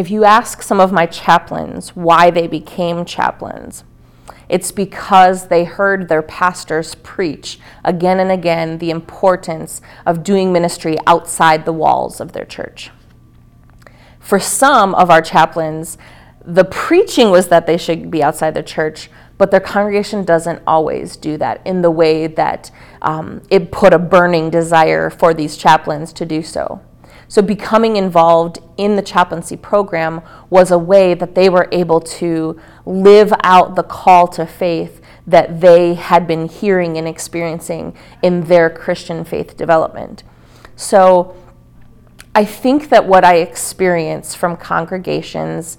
if you ask some of my chaplains why they became chaplains, it's because they heard their pastors preach again and again the importance of doing ministry outside the walls of their church. For some of our chaplains, the preaching was that they should be outside the church, but their congregation doesn't always do that in the way that um, it put a burning desire for these chaplains to do so. So, becoming involved in the chaplaincy program was a way that they were able to live out the call to faith that they had been hearing and experiencing in their Christian faith development. So, I think that what I experience from congregations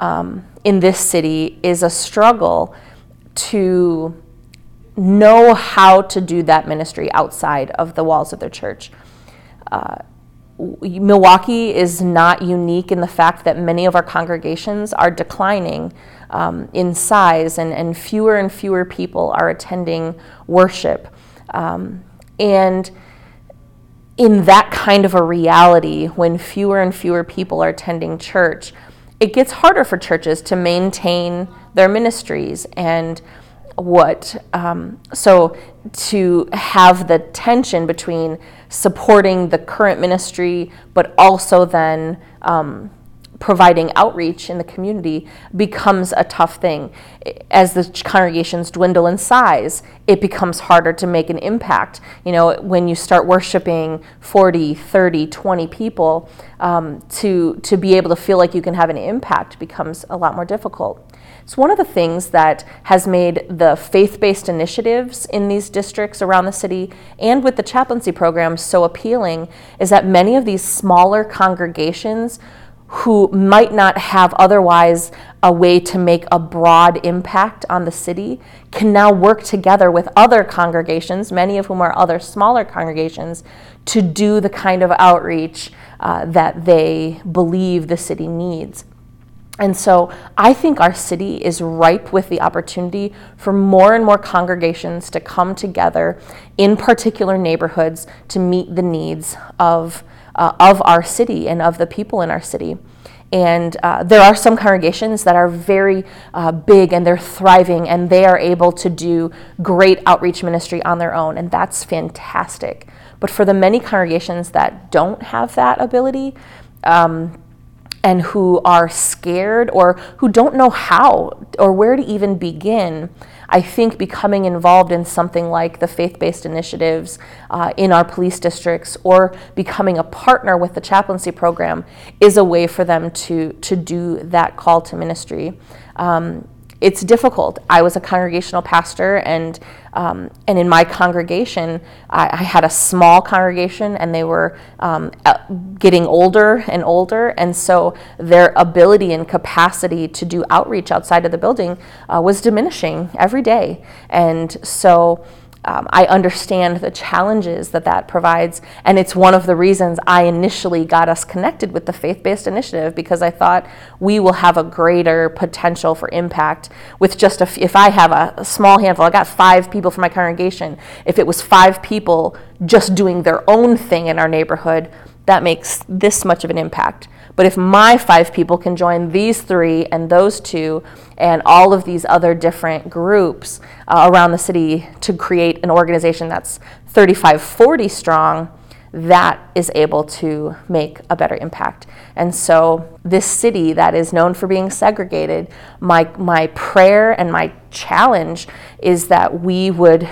um, in this city is a struggle to know how to do that ministry outside of the walls of their church. Uh, Milwaukee is not unique in the fact that many of our congregations are declining um, in size and, and fewer and fewer people are attending worship. Um, and in that kind of a reality, when fewer and fewer people are attending church, it gets harder for churches to maintain their ministries and what um, so to have the tension between supporting the current ministry but also then um, providing outreach in the community becomes a tough thing. As the congregations dwindle in size, it becomes harder to make an impact. You know, when you start worshiping 40, 30, 20 people, um, to, to be able to feel like you can have an impact becomes a lot more difficult. It's one of the things that has made the faith based initiatives in these districts around the city and with the chaplaincy programs so appealing is that many of these smaller congregations who might not have otherwise a way to make a broad impact on the city can now work together with other congregations, many of whom are other smaller congregations, to do the kind of outreach uh, that they believe the city needs. And so I think our city is ripe with the opportunity for more and more congregations to come together in particular neighborhoods to meet the needs of uh, of our city and of the people in our city. And uh, there are some congregations that are very uh, big and they're thriving and they are able to do great outreach ministry on their own, and that's fantastic. But for the many congregations that don't have that ability, um, and who are scared or who don't know how or where to even begin, I think becoming involved in something like the faith based initiatives uh, in our police districts or becoming a partner with the chaplaincy program is a way for them to, to do that call to ministry. Um, it's difficult. I was a congregational pastor, and um, and in my congregation, I, I, had a small congregation, and they were um, getting older and older, and so their ability and capacity to do outreach outside of the building uh, was diminishing every day, and so um, I understand the challenges that that provides. And it's one of the reasons I initially got us connected with the faith based initiative because I thought we will have a greater potential for impact with just a f- if I have a, a small handful, I got five people from my congregation. If it was five people just doing their own thing in our neighborhood, that makes this much of an impact. But if my five people can join these three and those two and all of these other different groups uh, around the city to create an organization that's 35, 40 strong, that is able to make a better impact. And so, this city that is known for being segregated, my, my prayer and my challenge is that we would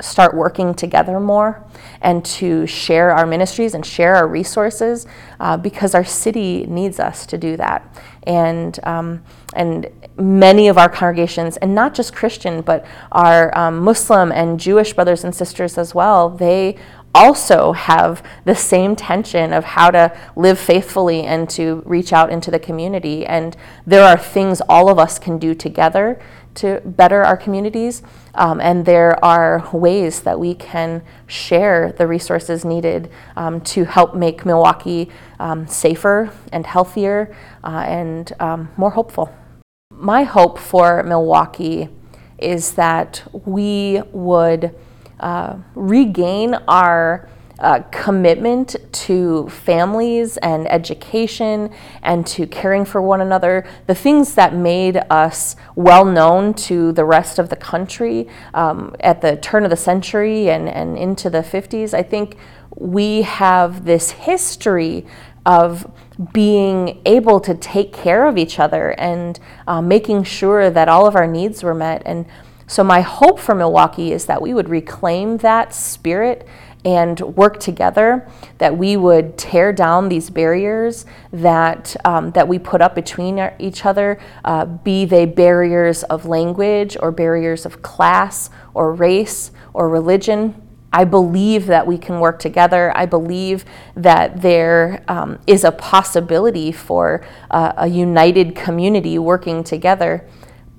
start working together more and to share our ministries and share our resources uh, because our city needs us to do that. And, um, and many of our congregations, and not just Christian, but our um, Muslim and Jewish brothers and sisters as well, they also have the same tension of how to live faithfully and to reach out into the community. And there are things all of us can do together to better our communities. Um, and there are ways that we can share the resources needed um, to help make Milwaukee um, safer and healthier uh, and um, more hopeful. My hope for Milwaukee is that we would uh, regain our uh, commitment to families and education and to caring for one another, the things that made us well known to the rest of the country um, at the turn of the century and, and into the 50s, I think we have this history of being able to take care of each other and uh, making sure that all of our needs were met. And so, my hope for Milwaukee is that we would reclaim that spirit and work together, that we would tear down these barriers that, um, that we put up between our, each other, uh, be they barriers of language or barriers of class or race or religion. I believe that we can work together. I believe that there um, is a possibility for uh, a united community working together,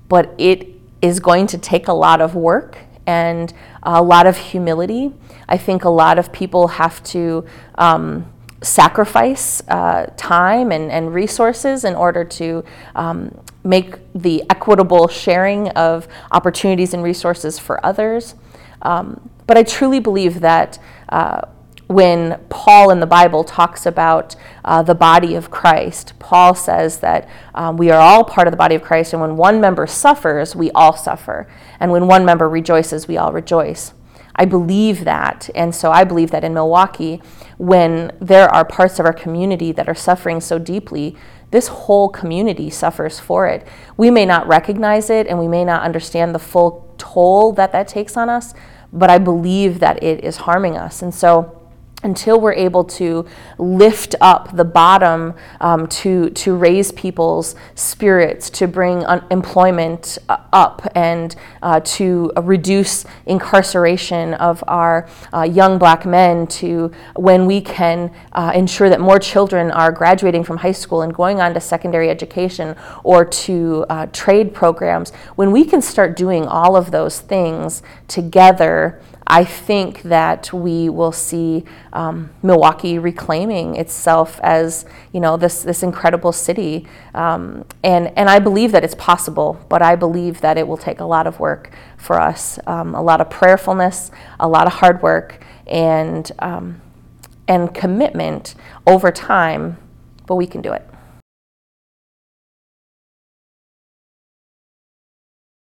but it is going to take a lot of work and a lot of humility. I think a lot of people have to um, sacrifice uh, time and, and, resources in order to um, make the equitable sharing of opportunities and resources for others. Um, but I truly believe that uh, when Paul in the Bible talks about uh, the body of Christ, Paul says that um, we are all part of the body of Christ, and when one member suffers, we all suffer. And when one member rejoices, we all rejoice. I believe that. And so I believe that in Milwaukee, when there are parts of our community that are suffering so deeply, this whole community suffers for it. We may not recognize it and we may not understand the full toll that that takes on us, but I believe that it is harming us. And so until we're able to lift up the bottom um, to, to raise people's spirits, to bring employment uh, up, and uh, to reduce incarceration of our uh, young black men, to when we can uh, ensure that more children are graduating from high school and going on to secondary education or to uh, trade programs, when we can start doing all of those things together, I think that we will see um, Milwaukee reclaiming itself as you know this this incredible city, um, and and I believe that it's possible, but I believe that it will take a lot of work for us, um, a lot of prayerfulness, a lot of hard work, and um, and commitment over time, but we can do it.